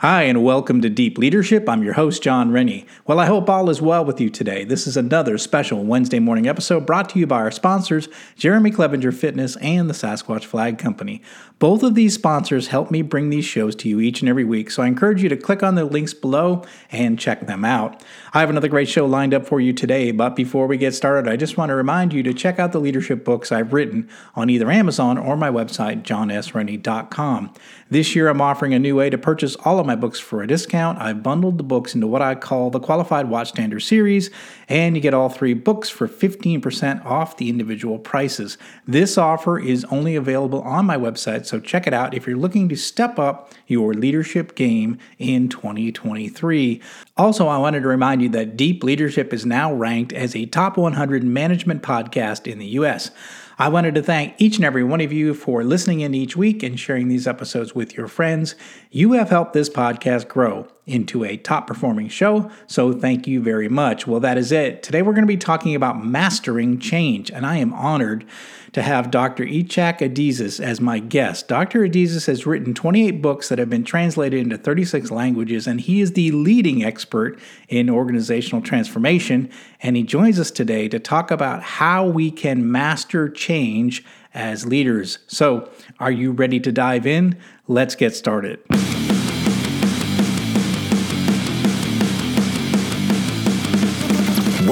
Hi, and welcome to Deep Leadership. I'm your host, Jon Rennie. Well, I hope all is well with you today. This is another special Wednesday morning episode brought to you by our sponsors, Jeremy Clevenger Fitness and the Sasquatch Flag Company. Both of these sponsors help me bring these shows to you each and every week, so I encourage you to click on the links below and check them out. I have another great show lined up for you today, but before we get started, I just want to remind you to check out the leadership books I've written on either Amazon or my website, jonsrennie.com. This year, I'm offering a new way to purchase all of my books for a discount. I've bundled the books into what I call the Qualified Watchstander series, and you get all three books for 15% off the individual prices. This offer is only available on my website, so check it out if you're looking to step up your leadership game in 2023. Also, I wanted to remind you that Deep Leadership is now ranked as a top 100 management podcast in the US. I wanted to thank each and every one of you for listening in each week and sharing these episodes with your friends. You have helped this podcast grow into a top performing show, so thank you very much. Well, that is it. Today we're going to be talking about mastering change, and I am honored to have Dr. Ichak Adizes as my guest. Dr. Adizes has written 28 books that have been translated into 36 languages, and he is the leading expert in organizational transformation. And he joins us today to talk about how we can master change as leaders. So, are you ready to dive in? Let's get started.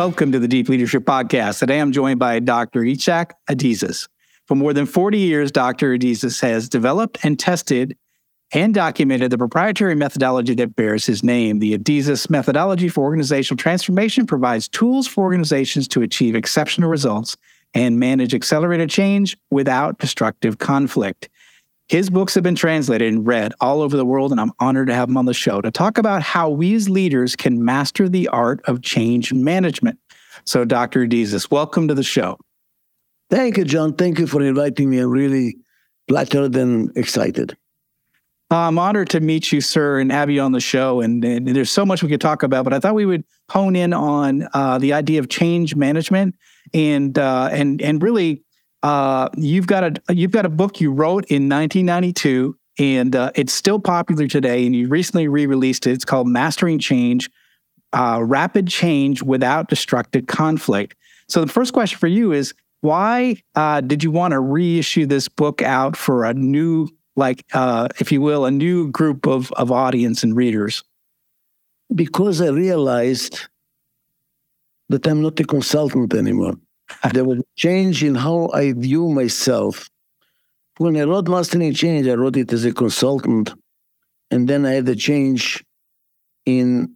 Welcome to the Deep Leadership Podcast. Today I'm joined by Dr. Ichak Adizes. For more than 40 years, Dr. Adizes has developed and tested and documented the proprietary methodology that bears his name. The Adizes methodology for organizational transformation provides tools for organizations to achieve exceptional results and manage accelerated change without destructive conflict. His books have been translated and read all over the world, and I'm honored to have him on the show to talk about how we as leaders can master the art of change management. So, Dr. Adizes, welcome to the show. Thank you, Jon. Thank you for inviting me. I'm really flattered and excited. I'm honored to meet you, sir, and have you on the show. And, and there's so much we could talk about, but I thought we would hone in on uh, the idea of change management and uh, and and really uh, you've got a you've got a book you wrote in 1992, and uh, it's still popular today. And you recently re-released it. It's called Mastering Change: uh, Rapid Change Without Destructive Conflict. So the first question for you is, why uh, did you want to reissue this book out for a new, like, uh, if you will, a new group of of audience and readers? Because I realized that I'm not a consultant anymore there was a change in how I view myself. When I wrote Mastering Change, I wrote it as a consultant. And then I had a change in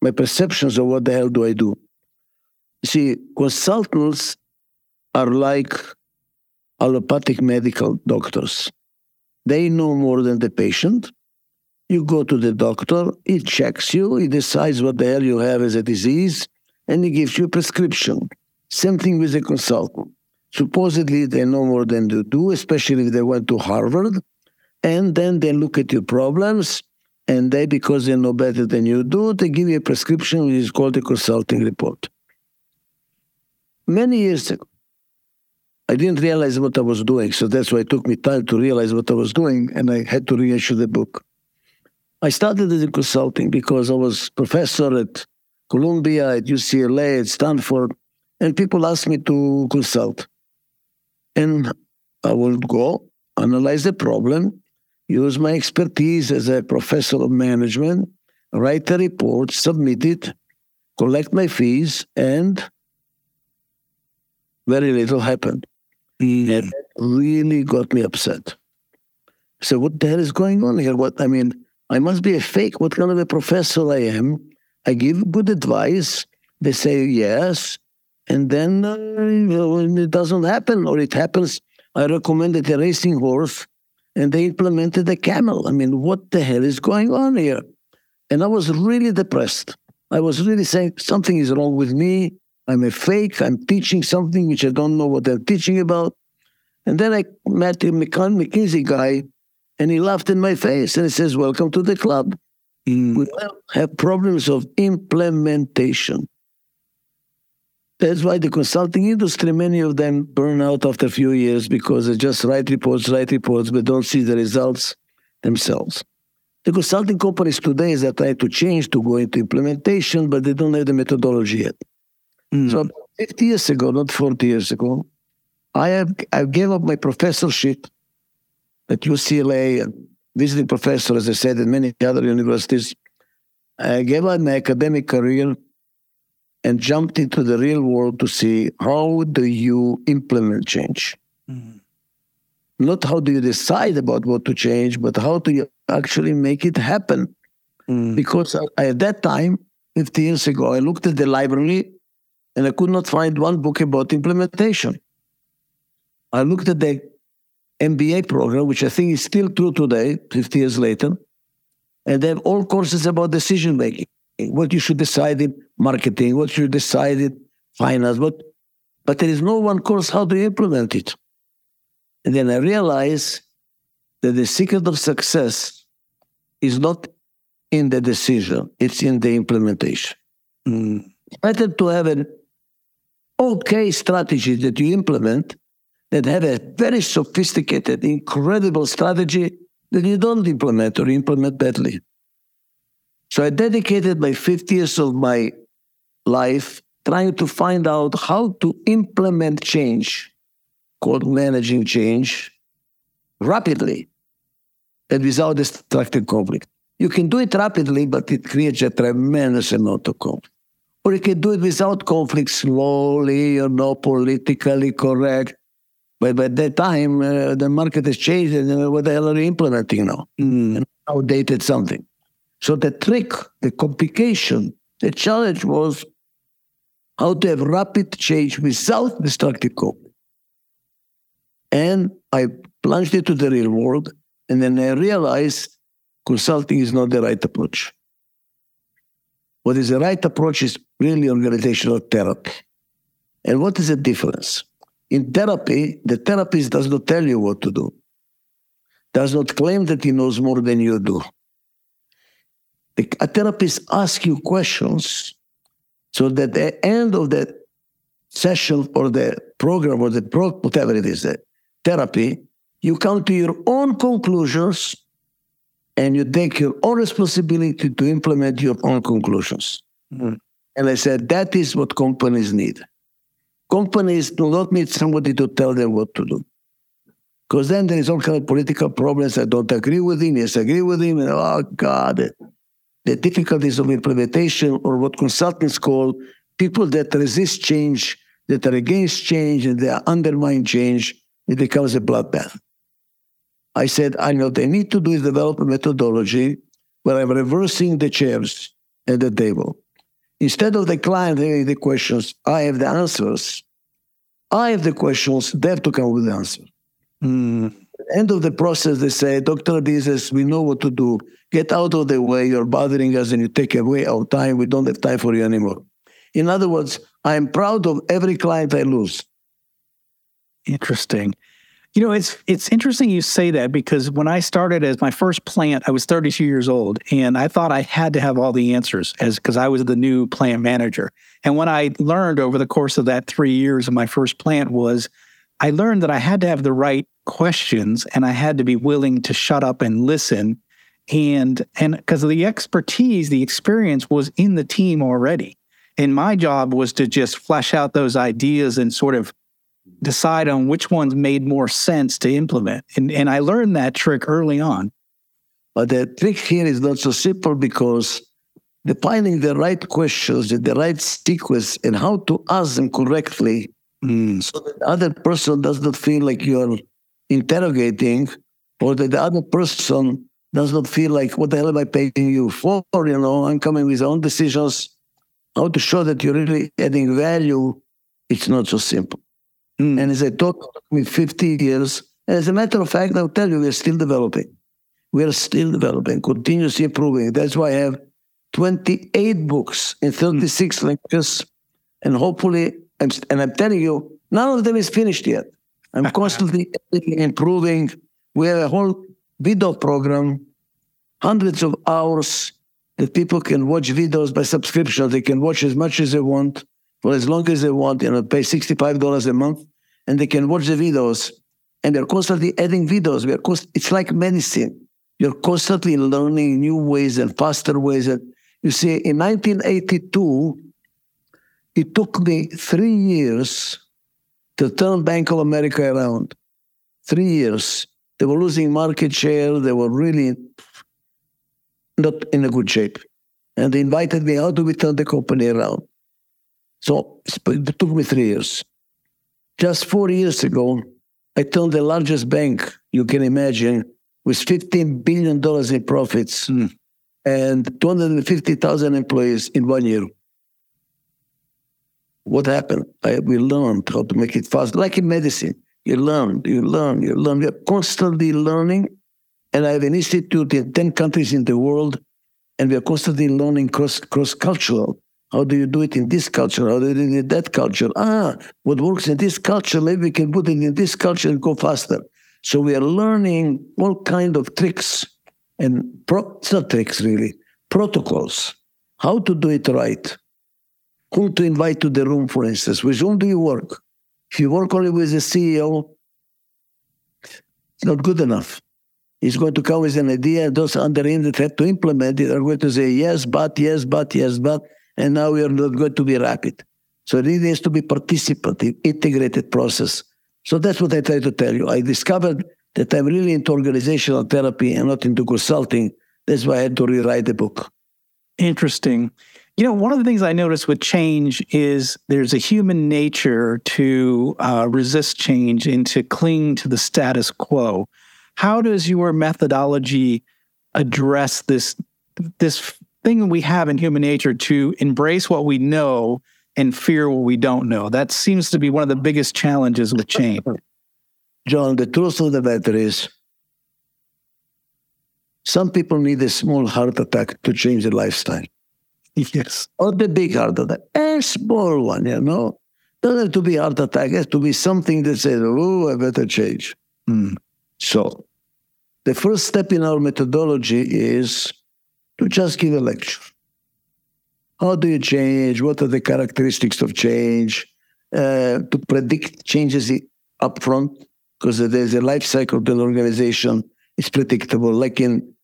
my perceptions of what the hell do I do. See, consultants are like allopathic medical doctors. They know more than the patient. You go to the doctor, he checks you, he decides what the hell you have as a disease, and he gives you a prescription. Same thing with a consultant. Supposedly they know more than you do, especially if they went to Harvard. And then they look at your problems, and they, because they know better than you do, they give you a prescription which is called a consulting report. Many years ago, I didn't realize what I was doing, so that's why it took me time to realize what I was doing, and I had to reissue the book. I started as a consulting because I was professor at Columbia, at UCLA, at Stanford, and people ask me to consult. And I will go, analyze the problem, use my expertise as a professor of management, write the report, submit it, collect my fees, and very little happened. Mm. And that really got me upset. So what the hell is going on here? What I mean, I must be a fake. What kind of a professor I am? I give good advice. They say yes, and then uh, it doesn't happen, or it happens. I recommended a racing horse, and they implemented a camel. I mean, what the hell is going on here? And I was really depressed. I was really saying something is wrong with me. I'm a fake. I'm teaching something which I don't know what I'm teaching about. And then I met a McKinsey guy, and he laughed in my face and he says, "Welcome to the club. Mm. We have problems of implementation." That's why the consulting industry, many of them burn out after a few years because they just write reports, write reports, but don't see the results themselves. The consulting companies today are trying to change to go into implementation, but they don't have the methodology yet. Mm. So 50 years ago, not 40 years ago, I have I gave up my professorship at UCLA and visiting professor, as I said, in many other universities. I gave up my academic career and jumped into the real world to see how do you implement change. Mm. Not how do you decide about what to change, but how do you actually make it happen. Mm. Because at that time, 50 years ago, I looked at the library and I could not find one book about implementation. I looked at the MBA program, which I think is still true today, 50 years later, and they have all courses about decision making, what you should decide in marketing, what you decide in finance, but, but there is no one course how to implement it. And then I realized that the secret of success is not in the decision, it's in the implementation. Mm. Better to have an okay strategy that you implement that have a very sophisticated, incredible strategy that you don't implement or implement badly. So I dedicated my 50 years of my life trying to find out how to implement change, called managing change, rapidly and without destructive conflict. You can do it rapidly, but it creates a tremendous amount of conflict. Or you can do it without conflict, slowly, you know, politically correct. But by that time, uh, the market has changed, and uh, what the hell are you implementing now? Mm. Outdated something. So the trick, the complication, the challenge was how to have rapid change without destructive conflict. And I plunged into the real world, and then I realized consulting is not the right approach. What is the right approach is really organizational therapy. And what is the difference? In therapy, the therapist does not tell you what to do, does not claim that he knows more than you do. The, a therapist asks you questions so that at the end of the session or the program or the pro, whatever it is, the therapy, you come to your own conclusions and you take your own responsibility to implement your own conclusions. Mm-hmm. And I said, that is what companies need. Companies do not need somebody to tell them what to do. Because then there is all kind of political problems. I don't agree with him, yes, I agree with him. And, oh, God, the difficulties of implementation or what consultants call people that resist change, that are against change, and they undermine change. It becomes a bloodbath. I said, I know they need to do is develop a methodology where I'm reversing the chairs at the table. Instead of the client having the questions, I have the answers. I have the questions, they have to come with the answer. Mm. End of the process, they say, Dr. Adizes, we know what to do. Get out of the way. You're bothering us and you take away our time. We don't have time for you anymore. In other words, I'm proud of every client I lose. Interesting. You know, it's it's interesting you say that because when I started as my first plant, I was 32 years old, and I thought I had to have all the answers as because I was the new plant manager. And what I learned over the course of that three years of my first plant was I learned that I had to have the right questions and I had to be willing to shut up and listen. And and because the expertise, the experience was in the team already. And my job was to just flesh out those ideas and sort of decide on which ones made more sense to implement. And, and I learned that trick early on. But the trick here is not so simple because defining the right questions in the right sequence and how to ask them correctly mm. so that the other person does not feel like you're interrogating or that the other person does not feel like, what the hell am I paying you for? You know, I'm coming with own decisions. How to show that you're really adding value, it's not so simple. Mm. And as I talk with 50 years, as a matter of fact, I'll tell you, we're still developing. We are still developing, continuously improving. That's why I have 28 books in 36 mm. languages. And hopefully, I'm, and I'm telling you, none of them is finished yet. I'm constantly improving. We have a whole video program, hundreds of hours that people can watch videos by subscription. They can watch as much as they want for as long as they want, you know, pay $65 a month, and they can watch the videos. And they're constantly adding videos. We are const- it's like medicine. You're constantly learning new ways and faster ways. And you see, in 1982, it took me three years to turn Bank of America around. Three years. They were losing market share. They were really not in a good shape. And they invited me, how do we turn the company around? So it took me three years. Just four years ago, I turned the largest bank you can imagine with $15 billion in profits mm. and 250,000 employees in one year. What happened? I, we learned how to make it fast, like in medicine. You learn, you learn, you learn. You're constantly learning. And I have an institute in 10 countries in the world, and we are constantly learning cross cross cultural. How do you do it in this culture? How do you do it in that culture? Ah, what works in this culture, maybe we can put it in this culture and go faster. So we are learning all kind of tricks and pro- it's not tricks really, protocols, how to do it right, whom to invite to the room, for instance. With whom do you work? If you work only with the CEO, it's not good enough. He's going to come with an idea, and those under him that have to implement it are going to say yes, but, yes, but, yes, but, and now we are not going to be rapid. So it needs to be participative, integrated process. So that's what I try to tell you. I discovered that I'm really into organizational therapy and not into consulting. That's why I had to rewrite the book. Interesting. You know, one of the things I notice with change is there's a human nature to uh, resist change and to cling to the status quo. How does your methodology address this this thing we have in human nature to embrace what we know and fear what we don't know? That seems to be one of the biggest challenges with change. Jon, the truth of the matter is, some people need a small heart attack to change their lifestyle. Yes. Or the big heart attack. A small one, you know. Doesn't have to be heart attack. It has to be something that says, oh, I better change. Mm. So the first step in our methodology is to just give a lecture. How do you change? What are the characteristics of change? Uh, to predict changes up front, because there's a life cycle to an organization. It's predictable, like in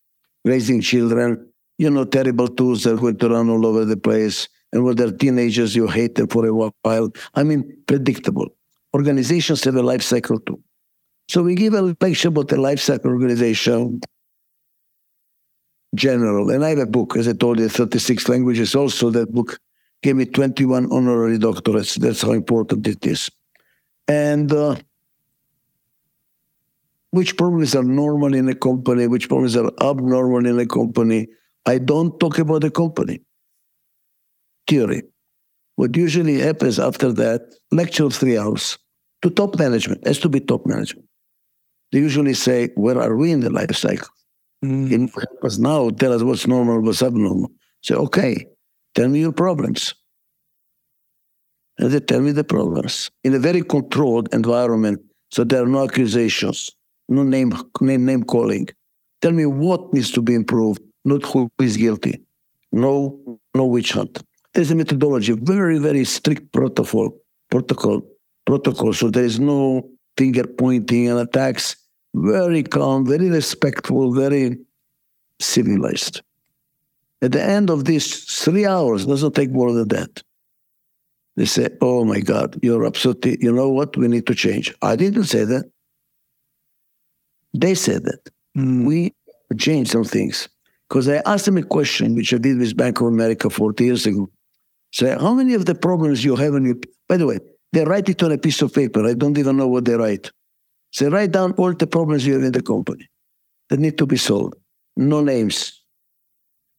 raising children you know, terrible tools that to run all over the place. And when they're teenagers, you hate them for a while. I mean, predictable. Organizations have a life cycle too. So we give a lecture about the life cycle organization general. And I have a book, as I told you, 36 languages also. That book gave me 21 honorary doctorates. That's how important it is. And uh, which problems are normal in a company, which problems are abnormal in a company, I don't talk about the company. Theory. What usually happens after that, lecture of three hours to top management, has to be top management. They usually say, Where are we in the life cycle? Mm. Help us now? Tell us what's normal, what's abnormal. Say, okay, tell me your problems. And they tell me the problems in a very controlled environment. So there are no accusations, no name, name, name calling. Tell me what needs to be improved not who is guilty. No, no witch hunt. There's a methodology, very, very strict protocol, protocol, protocol. So there is no finger pointing and attacks. Very calm, very respectful, very civilized. At the end of these three hours, doesn't take more than that. They say, "Oh my God, you're absolutely. You know what? We need to change." I didn't say that. They said that. Mm. We change some things. Because I asked them a question, which I did with Bank of America 40 years ago. Say, how many of the problems you have in your, by the way, they write it on a piece of paper. I don't even know what they write. Say, write down all the problems you have in the company that need to be solved. No names.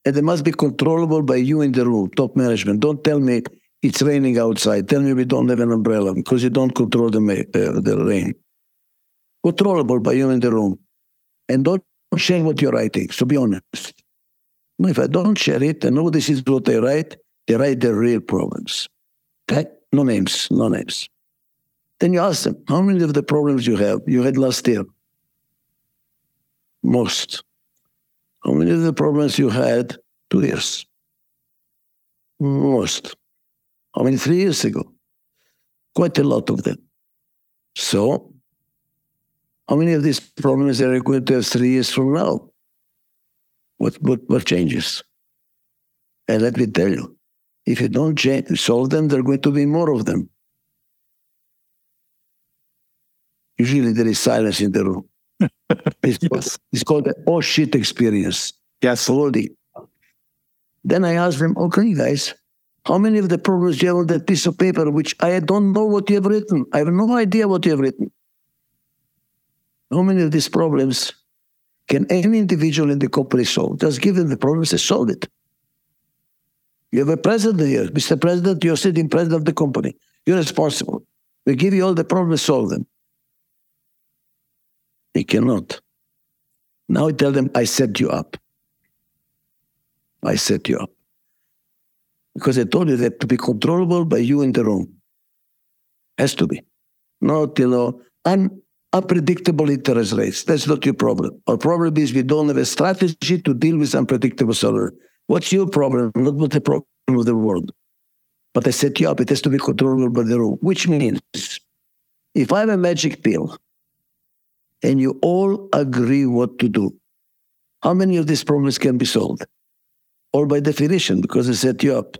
And they must be controllable by you in the room, top management. Don't tell me it's raining outside. Tell me we don't have an umbrella because you don't control the, uh, the rain. Controllable by you in the room. And don't share what you're writing. So be honest. If I don't share it and this is what they write, they write their real problems. Okay? No names, no names. Then you ask them, how many of the problems you have you had last year? Most. How many of the problems you had two years? Most. How many three years ago? Quite a lot of them. So, how many of these problems are you going to have three years from now? What, what, what changes? And let me tell you, if you don't change, solve them, there are going to be more of them. Usually there is silence in the room. it's, called, it's called the oh shit experience. Yes. Holding. Then I asked them, okay, guys, how many of the problems you have on that piece of paper, which I don't know what you have written? I have no idea what you have written. How many of these problems can any individual in the company solve? Just give them the problems and solve it. You have a president here. Mr. President, you're sitting president of the company. You're responsible. We give you all the problems, solve them. They cannot. Now I tell them, I set you up. I set you up. Because I told you that to be controllable by you in the room. Has to be. Not, you know, un- unpredictable interest rates. That's not your problem. Our problem is we don't have a strategy to deal with unpredictable salary. What's your problem? Not what the problem of the world. But I set you up. It has to be controllable by the room, which means if I have a magic pill and you all agree what to do, how many of these problems can be solved? All by definition, because I set you up.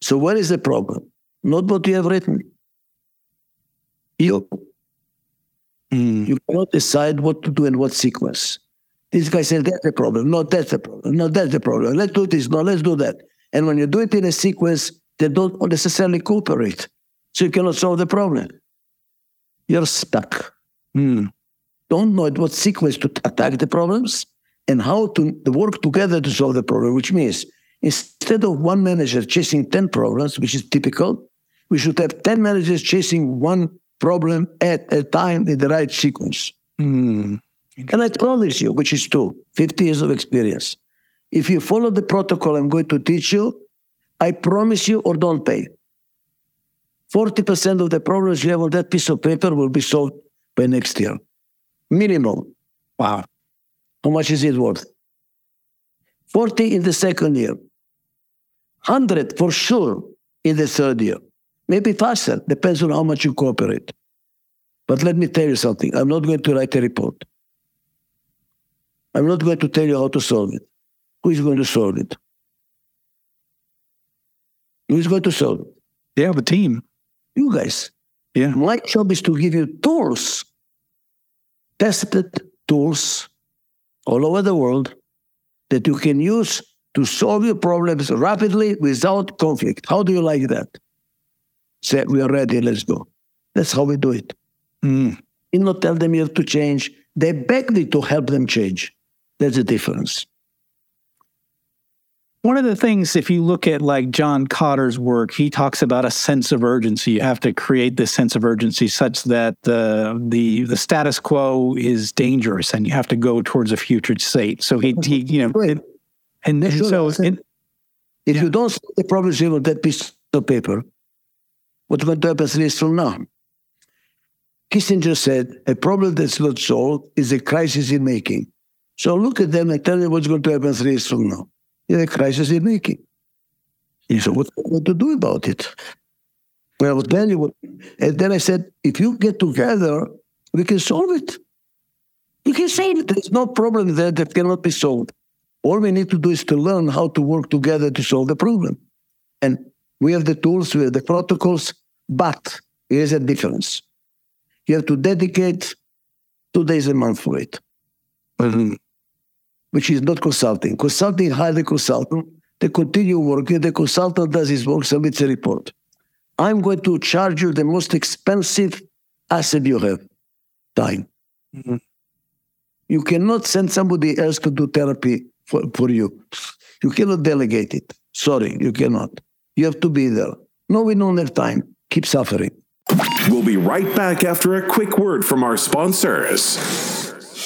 So what is the problem? Not what you have written. You. Mm. You cannot decide what to do in what sequence. This guy says that's the problem. No, that's the problem. No, that's the problem. Let's do this. No, let's do that. And when you do it in a sequence, they don't necessarily cooperate. So you cannot solve the problem. You're stuck. Mm. Don't know at what sequence to attack the problems and how to work together to solve the problem, which means instead of one manager chasing 10 problems, which is typical, we should have 10 managers chasing one problem at a time in the right sequence. Mm. And I promise you, which is true, 50 years of experience. If you follow the protocol I'm going to teach you, I promise you or don't pay. 40% of the problems you have on that piece of paper will be solved by next year. Minimum. Wow. How much is it worth? 40 in the second year. 100 for sure in the third year. Maybe faster, depends on how much you cooperate. But let me tell you something. I'm not going to write a report. I'm not going to tell you how to solve it. Who is going to solve it? Who is going to solve it? They have a team. You guys. Yeah. My job is to give you tools, tested tools all over the world that you can use to solve your problems rapidly without conflict. How do you like that? Say, we are ready, let's go. That's how we do it. Mm. You not tell them you have to change. They beg me to help them change. There's a difference. One of the things, if you look at like John Kotter's work, he talks about a sense of urgency. You have to create this sense of urgency such that the the the status quo is dangerous, and you have to go towards a future state. So he, he you know, it, and, and so it, if yeah. you don't solve the problems you on that piece of paper, what's going to happen three years from now? Kissinger said, "A problem that's not solved is a crisis in making." So look at them and tell them what's going to happen three years from now. It's a crisis in making. Yeah. So what what to do about it? Well, I will tell you what. And then I said, if you get together, we can solve it. You can say it. There's no problem there that cannot be solved. All we need to do is to learn how to work together to solve the problem. And we have the tools, we have the protocols, but here's a difference. You have to dedicate two days a month for it. Mm-hmm. which is not consulting. Consulting hire the consultant, they continue working, the consultant does his work, submits a report. I'm going to charge you the most expensive asset you have time. Mm-hmm. You cannot send somebody else to do therapy for, for you. You cannot delegate it. Sorry, you cannot. You have to be there. No, we don't have time. Keep suffering. We'll be right back after a quick word from our sponsors.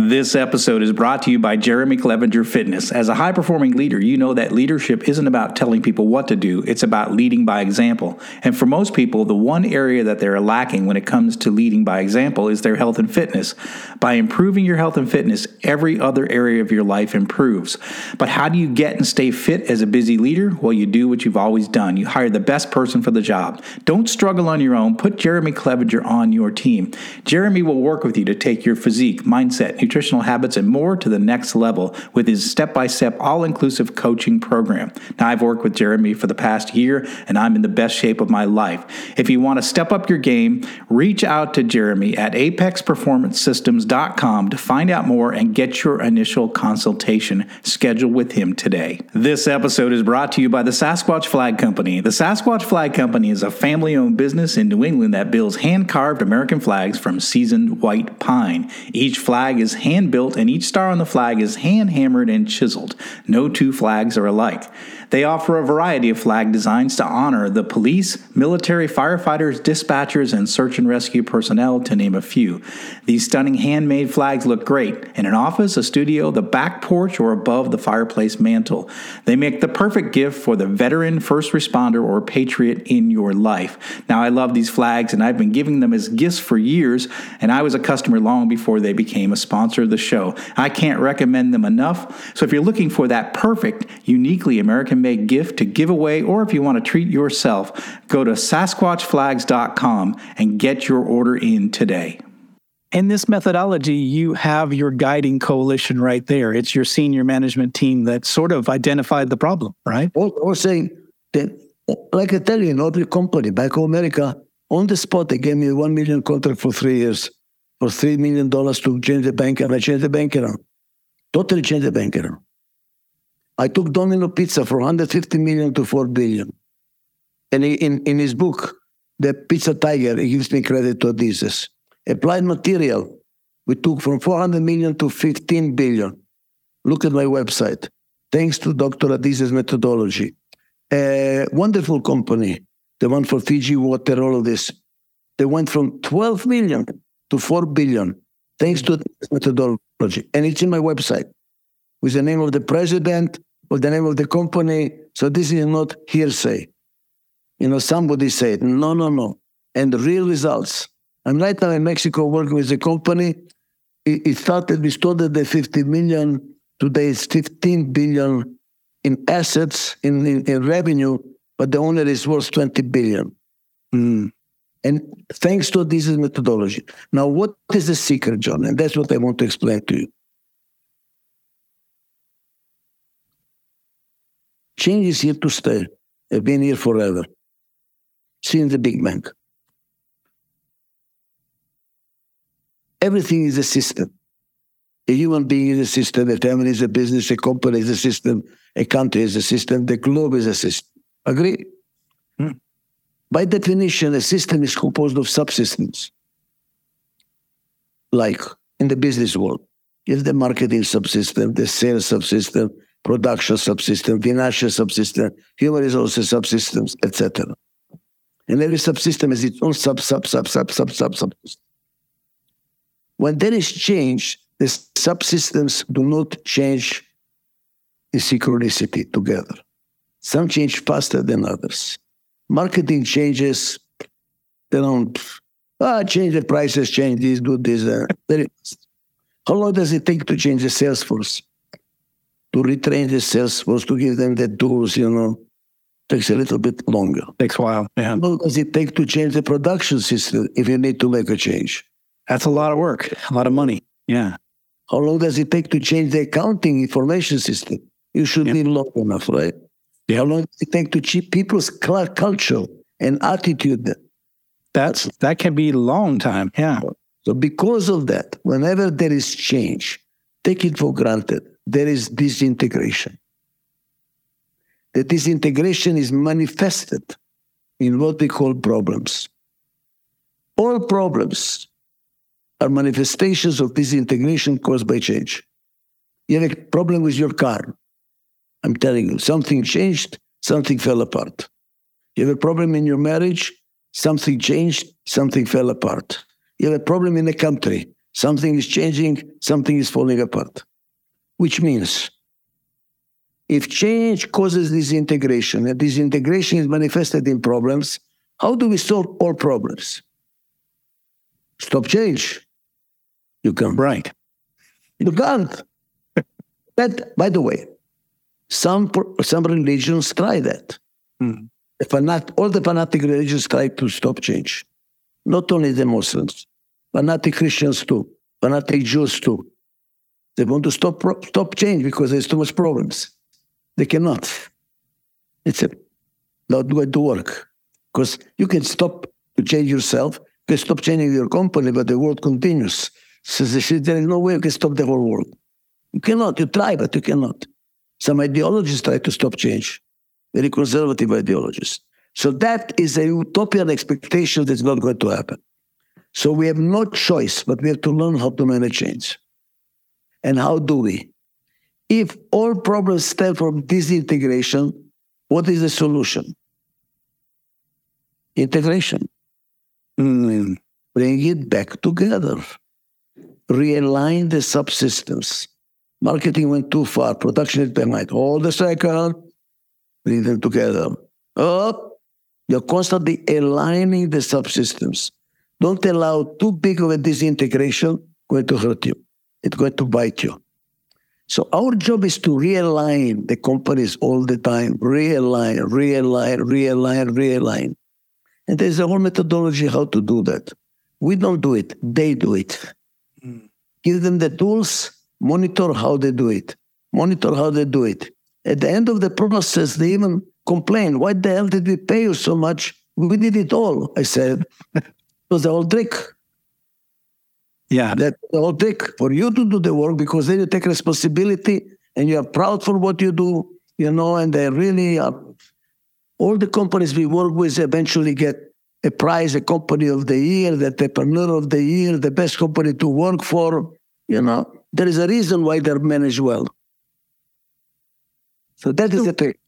This episode is brought to you by Jeremy Clevenger Fitness. As a high performing leader, you know that leadership isn't about telling people what to do, it's about leading by example. And for most people, the one area that they're lacking when it comes to leading by example is their health and fitness. By improving your health and fitness, every other area of your life improves. But how do you get and stay fit as a busy leader? Well, you do what you've always done you hire the best person for the job. Don't struggle on your own, put Jeremy Clevenger on your team. Jeremy will work with you to take your physique, mindset, nutritional habits, and more to the next level with his step by step, all inclusive coaching program. Now, I've worked with Jeremy for the past year, and I'm in the best shape of my life. If you want to step up your game, reach out to Jeremy at apexperformancesystems.com to find out more and get your initial consultation scheduled with him today. This episode is brought to you by the Sasquatch Flag Company. The Sasquatch Flag Company is a family owned business in New England that builds hand carved American flags from seasoned white pine. Each flag is hand built and each star on the flag is hand hammered and chiseled. No two flags are alike. They offer a variety of flag designs to honor the police, military, firefighters, dispatchers, and search and rescue personnel, to name a few. These stunning handmade flags look great in an office, a studio, the back porch, or above the fireplace mantle. They make the perfect gift for the veteran, first responder, or patriot in your life. Now, I love these flags, and I've been giving them as gifts for years, and I was a customer long before they became a sponsor of the show. I can't recommend them enough. So, if you're looking for that perfect, uniquely American make gift to give away, or if you want to treat yourself, go to sasquatchflags.com and get your order in today. In this methodology, you have your guiding coalition right there. It's your senior management team that sort of identified the problem, right? I was saying that, like I tell you, in every company Bank of America, on the spot, they gave me a one million contract for three years for three million dollars to change the bank, and I changed the bank around. Totally changed the bank around. I took Domino Pizza from 150 million to 4 billion. And in, in his book, The Pizza Tiger, he gives me credit to this. Applied material, we took from 400 million to 15 billion. Look at my website. Thanks to Dr. Adizes' methodology. A wonderful company, the one for Fiji water, all of this. They went from 12 million to 4 billion, thanks to this methodology. And it's in my website with the name of the president, or the name of the company. So this is not hearsay. You know, somebody said, no, no, no. And real results. I'm right now in Mexico working with a company. It, it started, we started at 50 million. Today it's 15 billion in assets, in, in, in revenue, but the owner is worth 20 billion. Mm. And thanks to this methodology. Now, what is the secret, Jon? And that's what I want to explain to you. Change is here to stay. I've been here forever, since the Big Bang. Everything is a system. A human being is a system, a family is a business, a company is a system, a country is a system, the globe is a system. Agree? Hmm. By definition, a system is composed of subsystems. Like in the business world, have the marketing subsystem, the sales subsystem, production subsystem, financial subsystem, human resources subsystems, etc. And every subsystem has its own sub, sub, sub, sub, sub, sub, sub. When there is change, the subsystems do not change in synchronicity together. Some change faster than others. Marketing changes, they don't, ah, change the prices, change this, do this. Uh, very fast. How long does it take to change the sales force? To retrain the sales force, to give them the tools, you know, takes a little bit longer. Takes a while. Yeah. How long does it take to change the production system if you need to make a change? That's a lot of work, a lot of money. Yeah. How long does it take to change the accounting information system? You should Yeah. be long enough, right? How long does it take to change people's culture and attitude? That's that can be a long time. Yeah. So because of that, whenever there is change, take it for granted, there is disintegration. The disintegration is manifested in what we call problems. All problems are manifestations of disintegration caused by change. You have a problem with your car. I'm telling you, something changed, something fell apart. You have a problem in your marriage, something changed, something fell apart. You have a problem in the country, something is changing, something is falling apart. Which means if change causes disintegration and disintegration is manifested in problems, how do we solve all problems? Stop change. You can't. Right. You can't. that, by the way, some some religions try that. Hmm. The fanat, all the fanatic religions try to stop change. Not only the Muslims, fanatic Christians too, fanatic Jews too. They want to stop stop change because there's too much problems. They cannot. It's a, not going to work because you can stop to change yourself. You can stop changing your company, but the world continues. So there is no way you can stop the whole world. You cannot. You try, but you cannot. Some ideologies try to stop change, very conservative ideologies. So that is a utopian expectation that's not going to happen. So we have no choice, but we have to learn how to manage change. And how do we? If all problems stem from disintegration, what is the solution? Integration. Mm. Bring it back together. Realign the subsystems. Marketing went too far. Production is behind. Hold a second. Bring them together. Up. You're constantly aligning the subsystems. Don't allow too big of a disintegration going to hurt you. It's going to bite you. So our job is to realign the companies all the time. Realign, realign, realign, realign. And there's a whole methodology how to do that. We don't do it. They do it. Hmm. Give them the tools, monitor how they do it. Monitor how they do it. At the end of the process, they even complain, why the hell did we pay you so much? We did it all. I said, it was the whole trick. Yeah. That whole trick for you to do the work because then you take responsibility and you are proud for what you do, you know, and they really are. All the companies we work with eventually get a prize, a company of the year, the entrepreneur of the year, the best company to work for. You know, there is a reason why they're managed well. So that is the trick.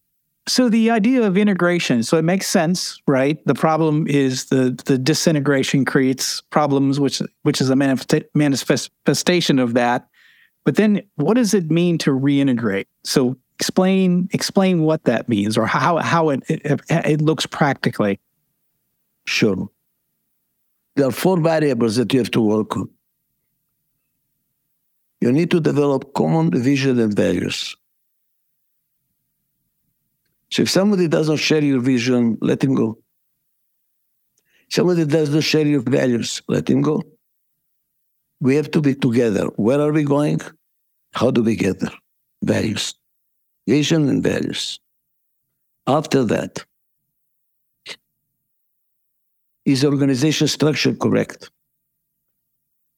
So the idea of integration, so it makes sense, right? The problem is the the disintegration creates problems, which which is a manifesta- manifestation of that. But then, what does it mean to reintegrate? So explain explain what that means, or how how it it, it looks practically. Sure. There are four variables that you have to work on. You need to develop common vision and values. So if somebody doesn't share your vision, let him go. Somebody doesn't share your values, let him go. We have to be together. Where are we going? How do we get there? Values. Vision and values. After that, is organization structure correct?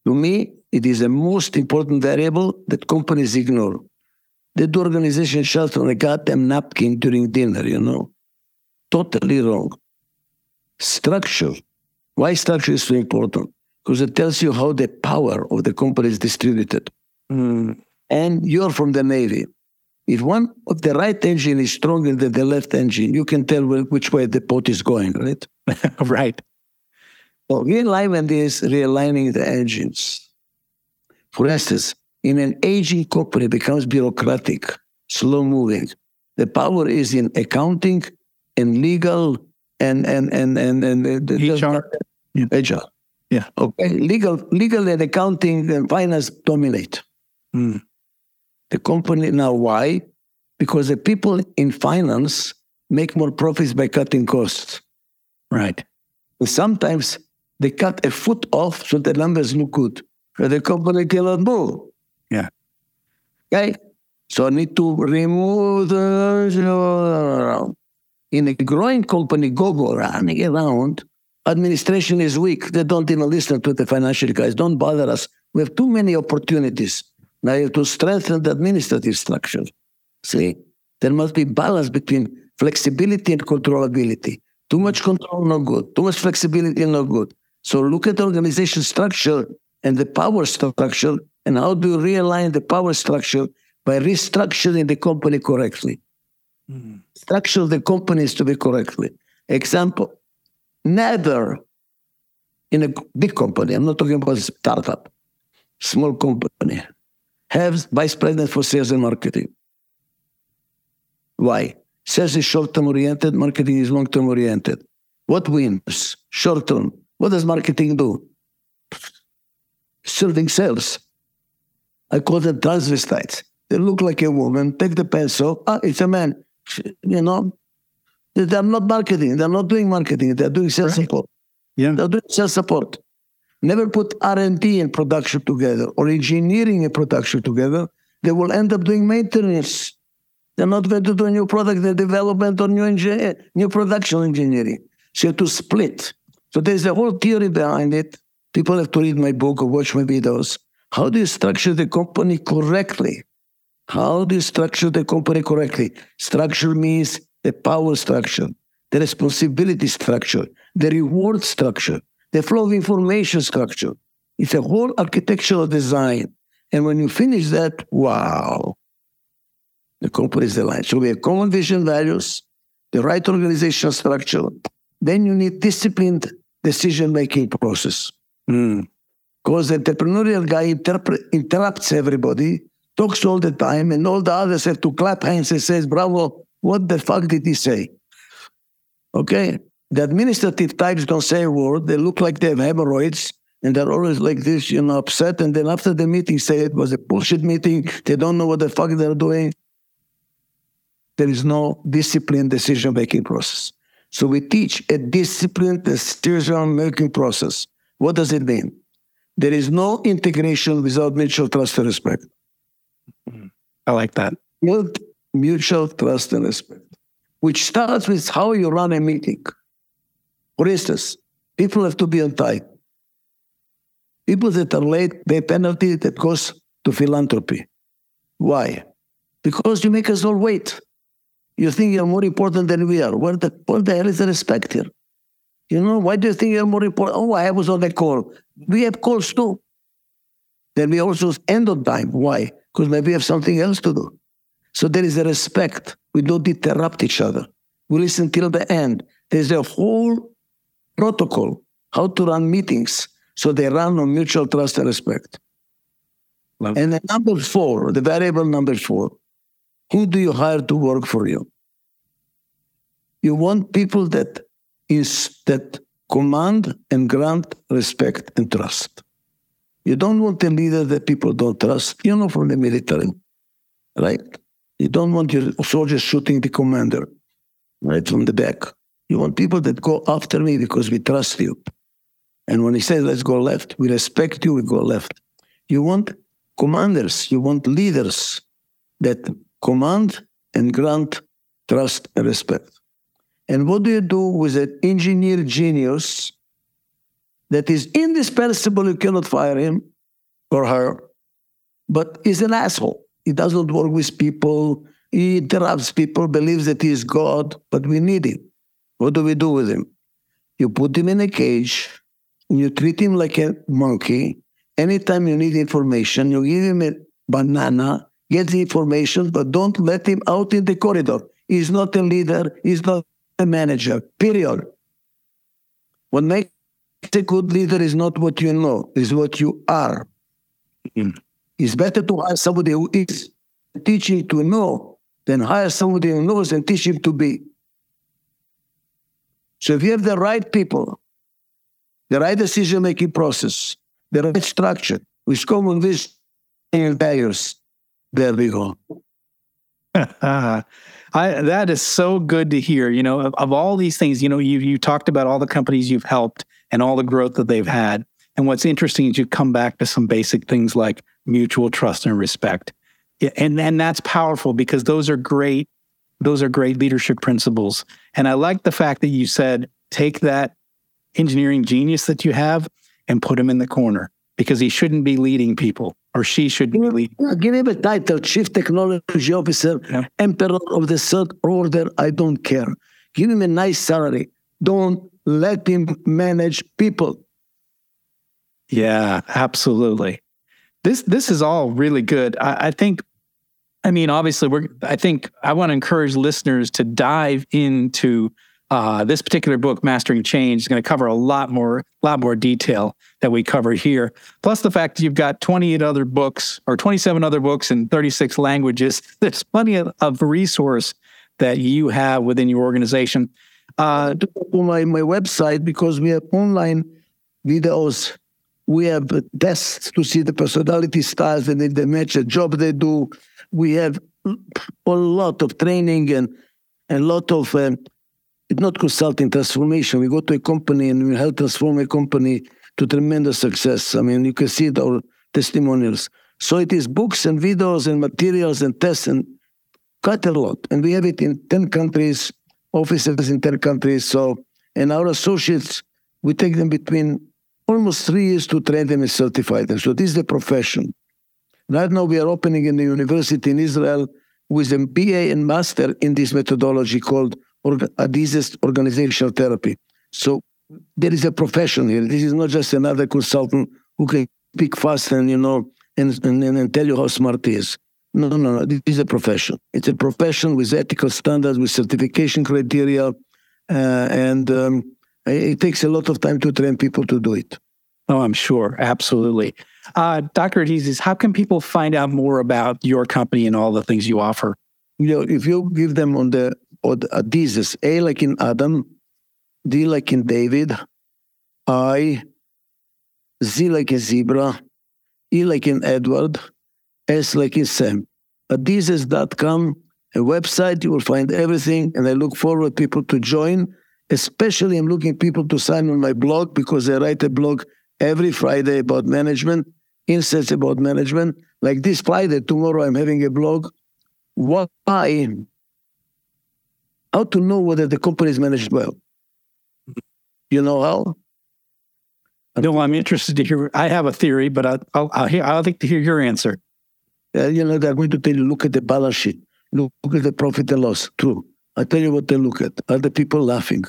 To me, it is the most important variable that companies ignore. Do organization charts on a goddamn napkin during dinner, you know. Totally wrong. Structure. Why structure is so important? Because it tells you how the power of the company is distributed. Hmm. And you're from the Navy. If one of the right engine is stronger than the left engine, you can tell which way the boat is going, right? right. So realignment is realigning the engines. For instance, in an aging company becomes bureaucratic, slow moving. The power is in accounting and legal and and and and and, HR. HR. Yeah. Okay. Legal, legal and accounting and finance dominate. Mm. The company now why? Because the people in finance make more profits by cutting costs. Right. And sometimes they cut a foot off so the numbers look good. But the company cannot move. Yeah. Okay. So I need to remove the in a growing company, go-go running around, administration is weak. They don't even listen to the financial guys. Don't bother us. We have too many opportunities. Now you have to strengthen the administrative structure. See, there must be balance between flexibility and controllability. Too much control, no good. Too much flexibility, no good. So look at the organization structure and the power structure, and how do you realign the power structure by restructuring the company correctly? Mm. Structure the companies to be correctly. Example, never in a big company, I'm not talking about a startup, small company, have vice president for sales and marketing. Why? Sales is short term oriented, marketing is long term oriented. What wins? Short term. What does marketing do? Serving sales. I call them transvestites. They look like a woman, take the pencil, ah, it's a man you know, they're not marketing. They're not doing marketing. They're doing sales right. support. Yeah. They're doing sales support. Never put R&D and production together or engineering and production together. They will end up doing maintenance. They're not going to do a new product development or new engineer, new production engineering. So you have to split. So there's a whole theory behind it. People have to read my book or watch my videos. How do you structure the company correctly? How do you structure the company correctly? Structure means the power structure, the responsibility structure, the reward structure, the flow of information structure. It's a whole architectural design. And when you finish that, wow, the company is aligned. So we have common vision values, the right organizational structure. Then you need disciplined decision making process. Mm. Because the entrepreneurial guy interrupts everybody talks all the time, and all the others have to clap hands and says, "Bravo! What the fuck did he say?" Okay, the administrative types don't say a word. They look like they have hemorrhoids, and they're always like this, you know, upset. And then after the meeting, say it was a bullshit meeting. They don't know what the fuck they're doing. There is no disciplined decision making process. So we teach a disciplined decision making process. What does it mean? There is no integration without mutual trust and respect. Mm. I like that. Build mutual trust and respect, which starts with how you run a meeting. For instance, people have to be on time. People that are late pay penalty that goes to philanthropy. Why? Because you make us all wait. You think you're more important than we are. Where the, where the hell is the respect here? You know, why do you think you're more important? Oh, I was on a call. We have calls too. Then we also end on time. Why? because maybe we have something else to do. So there is a respect. We don't interrupt each other. We listen till the end. There's a whole protocol how to run meetings so they run on mutual trust and respect. Love and then number four, the variable number four, who do you hire to work for you? You want people that is that command and grant respect and trust. You don't want a leader that people don't trust. You know, from the military, right? You don't want your soldiers shooting the commander, right, from the back. You want people that go after me because we trust you. And when he says, let's go left, we respect you, we go left. You want commanders, you want leaders that command and grant trust and respect. And what do you do with an engineer genius that is indispensable. You cannot fire him or her, but he's an asshole. He doesn't work with people. He interrupts people, believes that he is God, but we need him. What do we do with him? You put him in a cage, and you treat him like a monkey. Anytime you need information, you give him a banana, get the information, but don't let him out in the corridor. He's not a leader, he's not a manager, period. What makes a good leader is not what you know, is what you are. Mm. It's better to hire somebody who is teaching to know than hire somebody who knows and teach him to be. So if you have the right people, the right decision making process, the right structure, with common vision and values. There we go. I, that is so good to hear. You know, of, of all these things, you know, you you talked about all the companies you've helped and all the growth that they've had. And what's interesting is you come back to some basic things like mutual trust and respect. And and that's powerful because those are great those are great leadership principles. And I like the fact that you said take that engineering genius that you have and put him in the corner because he shouldn't be leading people or she should be leading. Give him a title, Chief Technology Officer, yeah. Emperor of the Third Order. I don't care. Give him a nice salary. Don't let him manage people. Yeah, absolutely. This this is all really good. I, I think I mean, obviously, we're. I think I want to encourage listeners to dive into uh, this particular book, Mastering Change. is going to cover a lot more, lot more detail that we cover here. Plus, the fact that you've got 28 other books or 27 other books in 36 languages. There's plenty of, of resource that you have within your organization. Uh, my my website because we have online videos. We have tests to see the personality styles and if they match the job they do we have a lot of training and a lot of um, not consulting transformation. We go to a company and we help transform a company to tremendous success. I mean, you can see it our testimonials. So it is books and videos and materials and tests and quite a lot. And we have it in 10 countries, offices in 10 countries. So, and our associates, we take them between almost three years to train them and certify them. So this is the profession. Right now, we are opening in the university in Israel with a BA and master in this methodology called Adizes organizational therapy. So there is a profession here. This is not just another consultant who can speak fast and you know and, and, and tell you how smart he is. No, no, no. This is a profession. It's a profession with ethical standards, with certification criteria, uh, and um, it takes a lot of time to train people to do it. Oh, I'm sure. Absolutely. Uh, Dr. Adizes, how can people find out more about your company and all the things you offer? You know, if you give them on the, the Adizes, A like in Adam, D like in David, I, Z like in zebra, E like in Edward, S like in Sam. Adizes.com, a website, you will find everything, and I look forward people to join. Especially, I'm looking people to sign on my blog because I write a blog every Friday about management, insights about management. Like this Friday, tomorrow, I'm having a blog. Why? How to know whether the company is managed well. You know how? No, I'm interested to hear. I have a theory, but I, will I'll, hear, I'll like to hear your answer. Uh, you know, they're going to tell you, look at the balance sheet, look, look at the profit and loss. True. I tell you what they look at. Are the people laughing?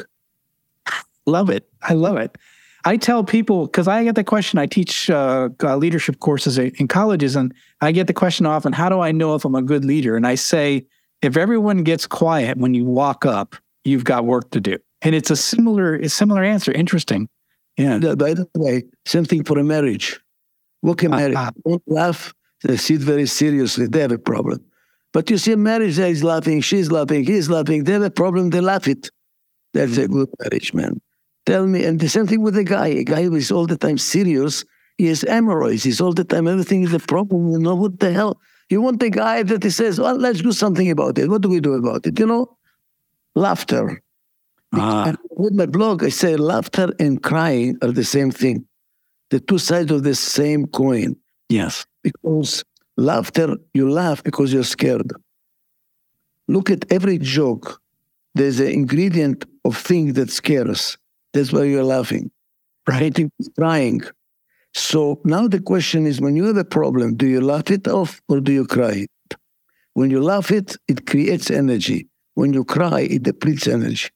Love it. I love it. I tell people because I get the question. I teach uh, uh, leadership courses in colleges, and I get the question often: How do I know if I'm a good leader? And I say, if everyone gets quiet when you walk up, you've got work to do. And it's a similar, a similar answer. Interesting. Yeah. By the way, same thing for a marriage. Look at marriage. Uh, Don't laugh. They see it very seriously. They have a problem. But you see a marriage that is laughing, she's laughing, he's laughing. They have a problem. They laugh it. That's a good marriage, man tell me, and the same thing with the guy, a guy who is all the time serious, he has hemorrhoids, he's all the time, everything is a problem, you know, what the hell? You want the guy that he says, well, let's do something about it. What do we do about it? You know, laughter. Ah. With my blog, I say laughter and crying are the same thing, the two sides of the same coin. Yes. Because laughter, you laugh because you're scared. Look at every joke. There's an ingredient of thing that scares. That's why you're laughing. Right. Crying. So now the question is when you have a problem, do you laugh it off or do you cry it? When you laugh it, it creates energy. When you cry, it depletes energy.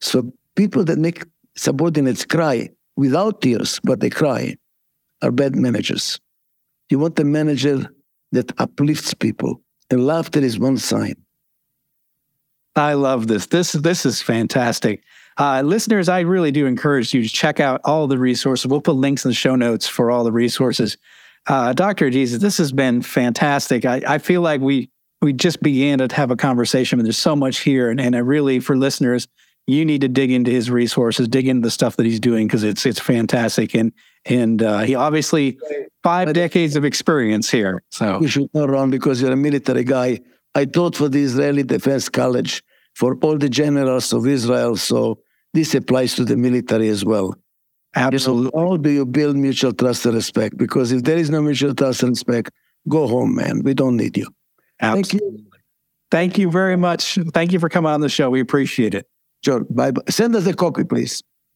So people that make subordinates cry without tears, but they cry, are bad managers. You want a manager that uplifts people, and laughter is one sign. I love this. This this is fantastic. Uh, listeners, I really do encourage you to check out all the resources. We'll put links in the show notes for all the resources. Uh, Dr. Adizes, this has been fantastic. I, I, feel like we we just began to have a conversation, but there's so much here. And, and I really, for listeners, you need to dig into his resources, dig into the stuff that he's doing because it's it's fantastic. And and uh, he obviously five decades of experience here. So You should not run because you're a military guy. I taught for the Israeli Defense College for all the generals of Israel. So this applies to the military as well. absolutely. You know, how do you build mutual trust and respect? Because if there is no mutual trust and respect, go home, man. We don't need you. Thank you. Absolutely. Thank you very much. Thank you for coming on the show. We appreciate it. Sure. Bye. bye. Send us a copy, please.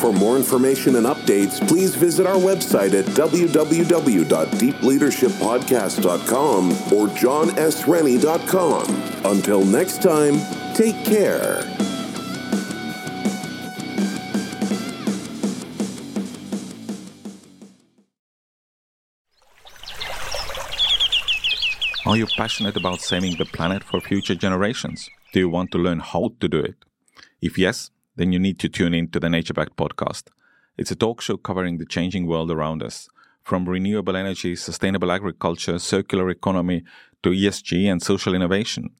For more information and updates, please visit our website at www.deepleadershippodcast.com or jonsrennie.com. Until next time, take care. Are you passionate about saving the planet for future generations? Do you want to learn how to do it? If yes, then you need to tune in to the Nature Backed podcast. It's a talk show covering the changing world around us, from renewable energy, sustainable agriculture, circular economy, to ESG and social innovation.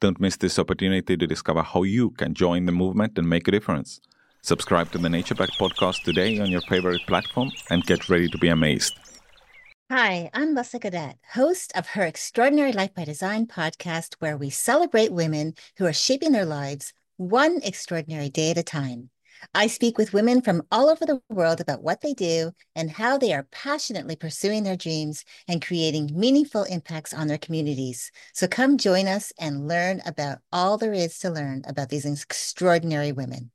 Don't miss this opportunity to discover how you can join the movement and make a difference. Subscribe to the Nature Backed podcast today on your favorite platform and get ready to be amazed. Hi, I'm Lessa Gadet, host of her Extraordinary Life by Design podcast, where we celebrate women who are shaping their lives one extraordinary day at a time. I speak with women from all over the world about what they do and how they are passionately pursuing their dreams and creating meaningful impacts on their communities. So come join us and learn about all there is to learn about these extraordinary women.